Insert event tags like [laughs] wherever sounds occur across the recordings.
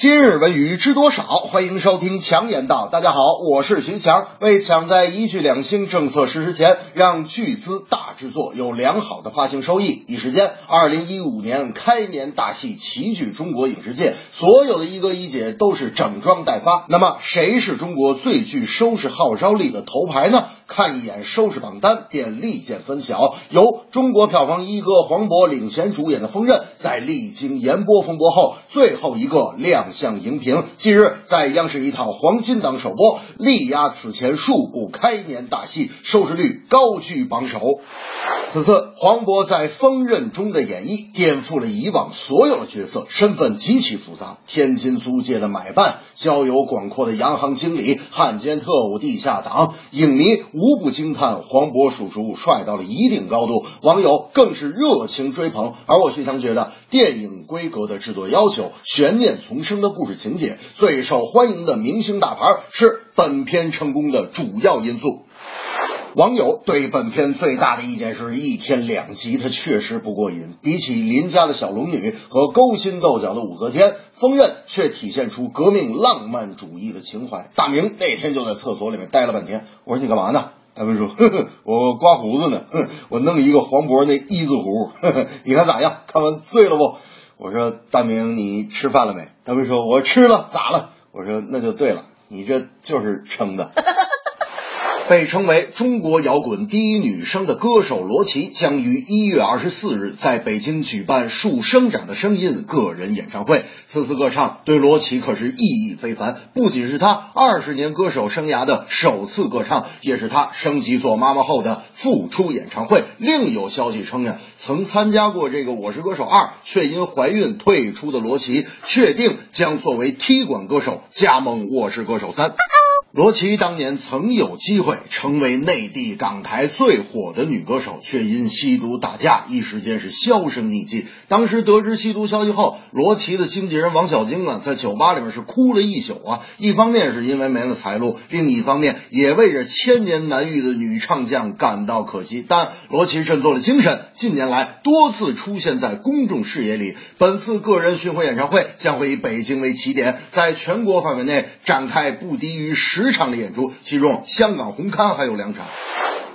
今日文娱知多少？欢迎收听强言道。大家好，我是徐强。为抢在一剧两星政策实施前，让巨资大制作有良好的发行收益，一时间，二零一五年开年大戏齐聚中国影视界，所有的一哥一姐都是整装待发。那么，谁是中国最具收视号召力的头牌呢？看一眼收视榜单，便立见分晓。由中国票房一哥黄渤领衔主演的《锋刃》，在历经延播风波后，最后一个亮相荧屏。近日在央视一套黄金档首播，力压此前数部开年大戏，收视率高居榜首。此次黄渤在《锋刃》中的演绎颠覆了以往所有的角色，身份极其复杂，天津租界的买办，交友广阔的洋行经理，汉奸特务、地下党，影迷无不惊叹黄渤叔叔帅到了一定高度，网友更是热情追捧。而我徐强觉得，电影规格的制作要求、悬念丛生的故事情节、最受欢迎的明星大牌是本片成功的主要因素。网友对本片最大的意见是一天两集，它确实不过瘾。比起邻家的小龙女和勾心斗角的武则天，《风刃》却体现出革命浪漫主义的情怀。大明那天就在厕所里面待了半天，我说你干嘛呢？大明说：“呵呵，我刮胡子呢，哼，我弄一个黄渤那一字胡，呵呵，你看咋样？看完醉了不？”我说：“大明，你吃饭了没？”大明说：“我吃了，咋了？”我说：“那就对了，你这就是撑的。[laughs] ”被称为中国摇滚第一女声的歌手罗琦将于一月二十四日在北京举办《树生长的声音》个人演唱会。此次歌唱对罗琦可是意义非凡，不仅是她二十年歌手生涯的首次歌唱，也是她升级做妈妈后的复出演唱会。另有消息称呀，曾参加过这个《我是歌手二》却因怀孕退出的罗琦，确定将作为踢馆歌手加盟《我是歌手三》。罗琦当年曾有机会成为内地港台最火的女歌手，却因吸毒打架，一时间是销声匿迹。当时得知吸毒消息后，罗琦的经纪人王小晶啊，在酒吧里面是哭了一宿啊。一方面是因为没了财路，另一方面也为这千年难遇的女唱将感到可惜。但罗琦振作了精神，近年来多次出现在公众视野里。本次个人巡回演唱会将会以北京为起点，在全国范围内展开不低于十。场的演出，其中香港红磡还有两场。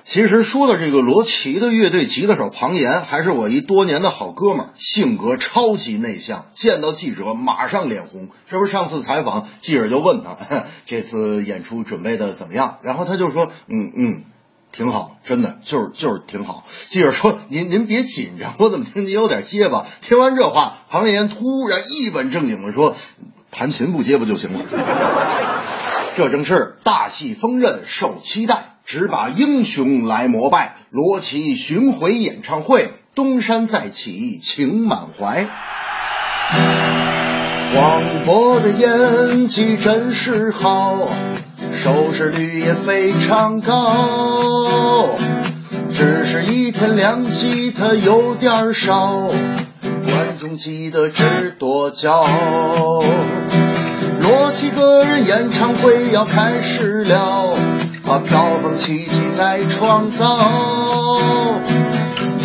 其实说到这个罗琦的乐队吉他手庞岩，还是我一多年的好哥们儿，性格超级内向，见到记者马上脸红。这不是上次采访，记者就问他 [laughs] 这次演出准备的怎么样，然后他就说，嗯嗯。挺好，真的就是就是挺好。记者说：“您您别紧张，我怎么听您有点结巴？”听完这话，庞岩突然一本正经的说：“弹琴不接不就行了。[laughs] ”这正是大戏锋刃受期待，只把英雄来膜拜。罗琦巡回演唱会，东山再起情满怀。黄渤的演技真是好，收视率也非常高，只是一天两集他有点少，观众记得知多骄傲。罗琦个人演唱会要开始了，把票房奇迹再创造。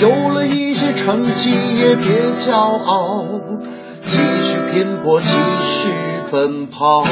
有了一些成绩也别骄傲，继续拼搏，继续奔跑。